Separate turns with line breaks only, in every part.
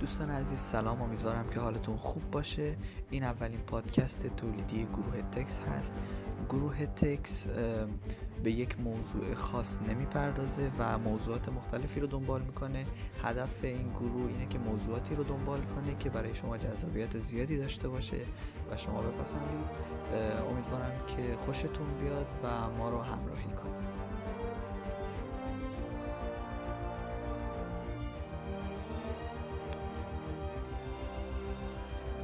دوستان عزیز سلام. امیدوارم که حالتون خوب باشه. این اولین پادکست تولیدی گروه تکس هست. گروه تکس به یک موضوع خاص نمی‌پردازه و موضوعات مختلفی رو دنبال می‌کنه. هدف این گروه اینه که موضوعاتی رو دنبال کنه که برای شما جذابیت زیادی داشته باشه و شما بپسندید. امیدوارم که خوشتون بیاد و ما رو همراهی کنید.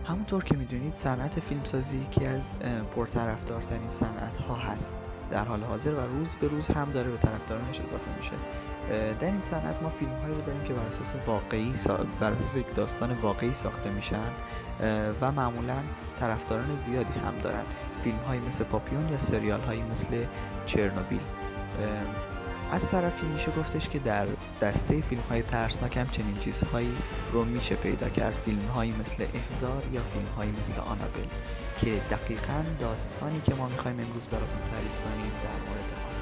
همونطور که می‌دونید صنعت فیلمسازی یکی از پرطرفدارترین صنعت ها هست در حال حاضر و روز به روز هم داره به طرفدارانش اضافه میشه. در این صنعت ما فیلم هایی رو داریم که بر اساس واقعی بر اساس یک داستان واقعی ساخته میشن و معمولا طرفداران زیادی هم دارن. فیلم هایی مثل پاپیون یا سریال هایی مثل چرنوبیل. از طرفی میشه گفتش که در دسته فیلم های ترسناک هم چنین چیزهایی رو میشه پیدا کرد. فیلم هایی مثل احزار یا فیلم هایی مثل آنابل که دقیقا داستانی که ما می‌خوایم امروز براتون تعریف کنیم در مورد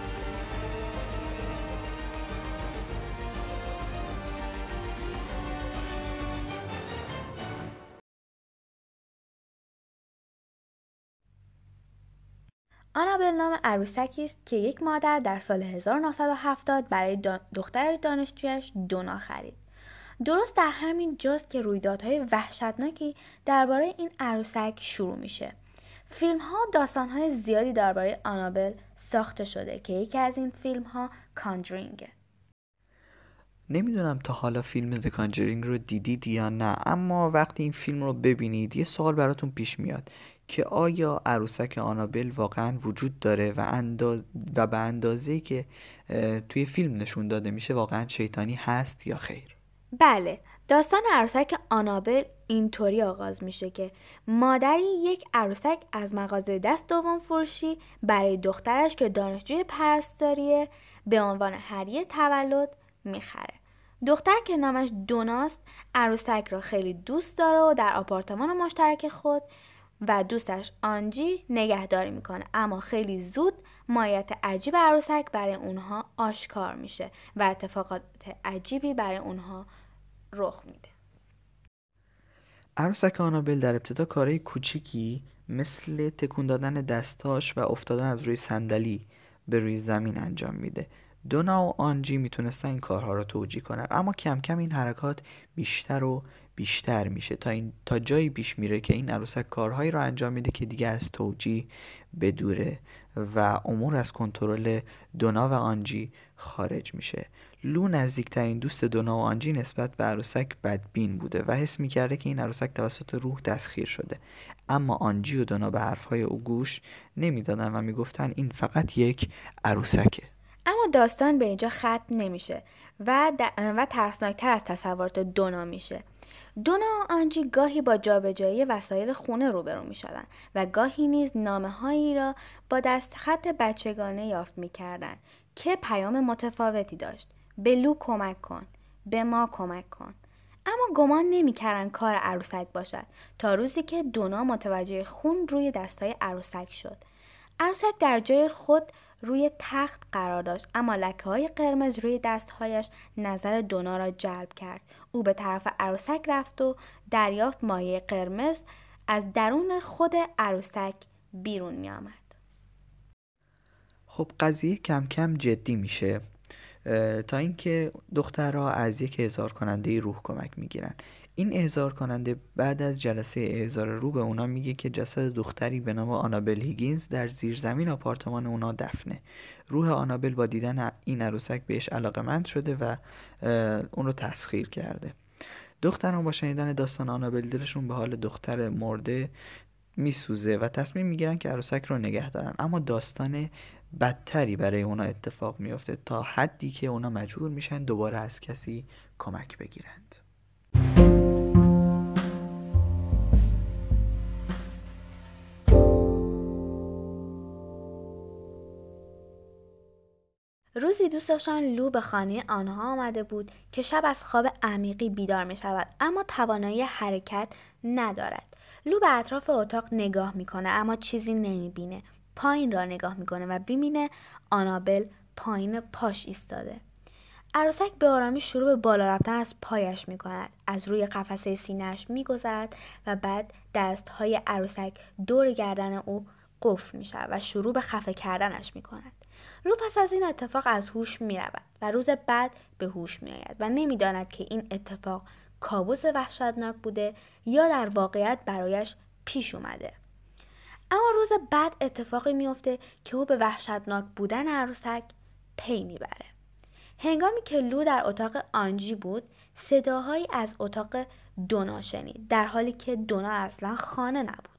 آنابل نام عروسکی است که یک مادر در سال 1970 برای دختر دانشجویش دونا خرید. درست در همین جاست که رویدادهای وحشتناکی درباره این عروسک شروع میشه. فیلم ها داستان های زیادی درباره آنابل ساخته شده که یکی از این فیلم ها کانجرینگه.
نمی‌دونم تا حالا فیلم The Conjuring رو دیدید یا نه اما وقتی این فیلم رو ببینید یه سوال براتون پیش میاد که آیا عروسک آنابل واقعا وجود داره و, انداز و به اندازه که توی فیلم نشون داده میشه واقعا شیطانی هست یا خیر؟
بله داستان عروسک آنابل اینطوری آغاز میشه که مادری یک عروسک از مغازه دست دوم فروشی برای دخترش که دانشجوی پرستاریه به عنوان هریه تولد می‌خره. دختر که نامش دوناست عروسک را خیلی دوست داره و در آپارتمان مشترک خود و دوستش آنجی نگهداری می‌کنه. اما خیلی زود مایت عجیب عروسک برای اونها آشکار میشه و اتفاقات عجیبی برای اونها رخ میده.
عروسک آنابل در ابتدا کارهای کوچیکی مثل تکون دادن دستاش و افتادن از روی صندلی به روی زمین انجام میده. دونا و آنجی می‌تونستن این کارها رو توجیه کنن اما کم کم این حرکات بیشتر و بیشتر میشه. تا, این تا جایی پیش میره که این عروسک کارهایی رو انجام میده که دیگه از توجیه بدوره و امور از کنترل دونا و آنجی خارج میشه. لو نزدیکترین دوست دونا و آنجی نسبت به عروسک بدبین بوده و حس می‌کرده که این عروسک توسط روح دستخیر شده. اما آنجی و دونا به حرفهای او گوش نمی‌دادن و می‌گفتن این فقط یک عروسکه.
اما داستان به اینجا ختم نمیشه و, و ترسناکتر از تصورات دونا میشه. دونا و آنجی گاهی با جابجایی وسایل خونه روبرو می شدن و گاهی نیز نامه هایی را با دست خط بچگانه یافت می که پیام متفاوتی داشت. به لو کمک کن به ما کمک کن. اما گمان نمی‌کردند کار عروسک باشد. تا روزی که دونا متوجه خون روی دستای عروسک شد. عروسک در جای خود روی تخت قرار داشت. اما لکه های قرمز روی دستهایش نظر دونا را جلب کرد. او به طرف عروسک رفت و دریافت مایه قرمز از درون خود عروسک بیرون می آمد.
خب قضیه کم کم جدی میشه. تا اینکه دخترها از یک هزار کننده روح کمک می‌گیرن. این احضار کننده بعد از جلسه احضار رو به اونا میگه که جسد دختری به نام آنابل هیگینز در زیرزمین آپارتمان اونا دفنه. روح آنابل با دیدن این عروسک بهش علاقمند شده و اون رو تسخیر کرده. دختران با شنیدن داستان آنابل دلشون به حال دختر مرده میسوزه و تصمیم می‌گیرن که عروسک رو نگه دارن. اما داستان بدتری برای اونا اتفاق میافته تا حدی که اونا مجبور میشن دوباره از کسی کمک بگیرند.
روزی دوستشان لو به خانه آنها آمده بود که شب از خواب عمیقی بیدار می شود اما توانایی حرکت ندارد لو به اطراف اتاق نگاه می‌کنه اما چیزی نمی‌بینه پایین را نگاه می‌کنه و ببینه آنابل پایین پاش ایستاده عروسک به آرامی شروع به بالا رفتن از پایش می کند. از روی قفسه سینهش می گذرد و بعد دست های عروسک دور گردن او قفل می شود و شروع به خفه کردنش می کند. رو پس از این اتفاق از هوش می رود و روز بعد به هوش می آید و نمی‌داند که این اتفاق کابوس وحشتناک بوده یا در واقعیت برایش پیش اومده. اما روز بعد اتفاقی میافته که او به وحشتناک بودن عروسک پی می‌بره. هنگامی که لو در اتاق آنجی بود صداهایی از اتاق دونا شنید در حالی که دونا اصلا خانه نبود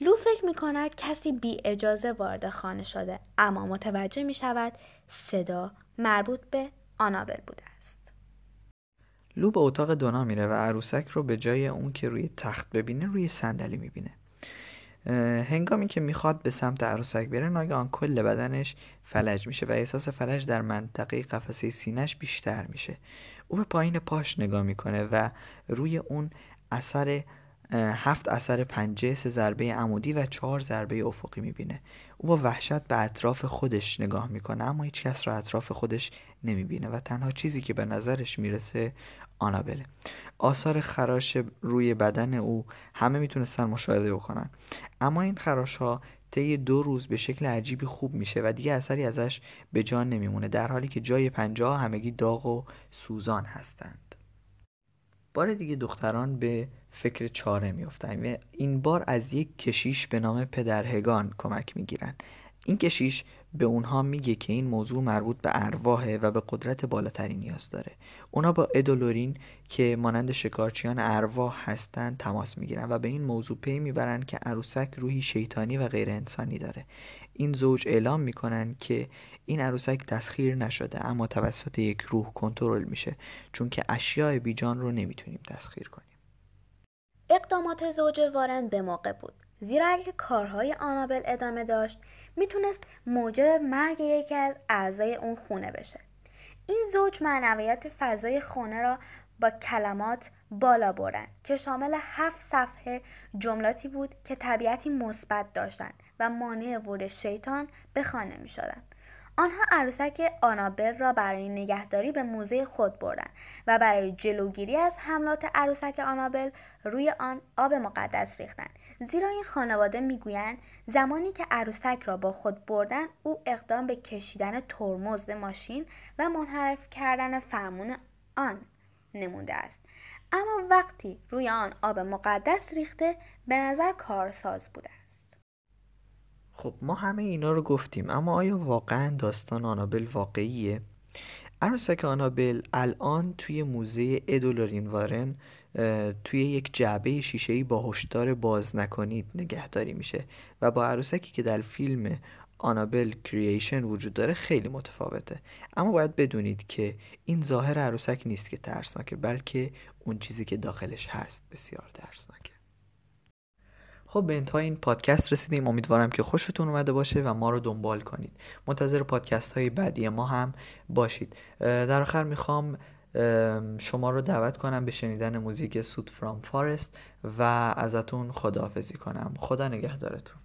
لو فکر می کند کسی بی اجازه وارد خانه شده اما متوجه می شود صدا مربوط به آنابل بوده است.
لو به اتاق دونا میره و عروسک رو به جای اون که روی تخت ببینه روی صندلی می‌بینه. هنگامی که می‌خواد به سمت عروسک بره ناگهان کل بدنش فلج میشه و احساس فلج در منطقه قفسه سینش بیشتر میشه. او به پایین پاش نگاه می‌کنه و روی اون اثر هفت اثر پنجه سه ضربه عمودی و چهار ضربه افقی می‌بینه. او با وحشت به اطراف خودش نگاه می‌کنه اما هیچ کس را اطراف خودش نمی‌بینه و تنها چیزی که به نظرش می‌رسه آنابله. آثار خراش روی بدن او همه می‌تونستن مشاهده بکنن. اما این خراش ها طی دو روز به شکل عجیبی خوب میشه و دیگه اثری ازش به جان نمیمونه در حالی که جای پنجه همگی داغ و سوزان هستند بار دیگه دختران به فکر چاره میفتن و این بار از یک کشیش به نام پدرهگان کمک می‌گیرن. این کشیش به اونها میگه که این موضوع مربوط به ارواحه و به قدرت بالاتری نیاز داره. اونا با ادولورین که مانند شکارچیان ارواح هستند تماس می‌گیرن و به این موضوع پی می‌برن که عروسک روحی شیطانی و غیر انسانی داره. این زوج اعلام می‌کنن که این عروسک تسخیر نشده اما توسط یک روح کنترل میشه چون که اشیاء بیجان رو نمی‌تونیم تسخیر کنیم.
اقدامات زوج وارن به موقع بود. زیرا اگه کارهای آنابل ادامه داشت می‌تونست موجب مرگ یکی از اعضای اون خونه بشه این زوج معنویت فضای خونه را با کلمات بالا بردن که شامل هفت صفحه جملاتی بود که طبیعتی مثبت داشتند و مانع ورود شیطان به خانه می شدن. آنها عروسک آنابل را برای نگهداری به موزه خود بردند و برای جلوگیری از حملات عروسک آنابل روی آن آب مقدس ریختند. زیرا این خانواده می‌گویند زمانی که عروسک را با خود بردن او اقدام به کشیدن ترمز ماشین و منحرف کردن فرمون آن نموده است. اما وقتی روی آن آب مقدس ریخته به نظر کارساز بوده
خب ما همه اینا رو گفتیم اما آیا واقعا داستان آنابل واقعیه؟ عروسک آنابل الان توی موزه ادولورین وارن توی یک جعبه شیشه‌ای با هشدار باز نکنید نگهداری میشه و با عروسکی که در فیلم آنابل کرییشن وجود داره خیلی متفاوته اما باید بدونید که این ظاهر عروسک نیست که ترسناکه بلکه اون چیزی که داخلش هست بسیار ترسناکه خب به انتهای این پادکست رسیدیم. امیدوارم که خوشتون اومده باشه و ما رو دنبال کنید. منتظر پادکست های بعدی ما هم باشید. در آخر می‌خوام شما رو دعوت کنم به شنیدن موزیک سود فرام فارست و ازتون خداحافظی کنم. خدا نگهدارتون.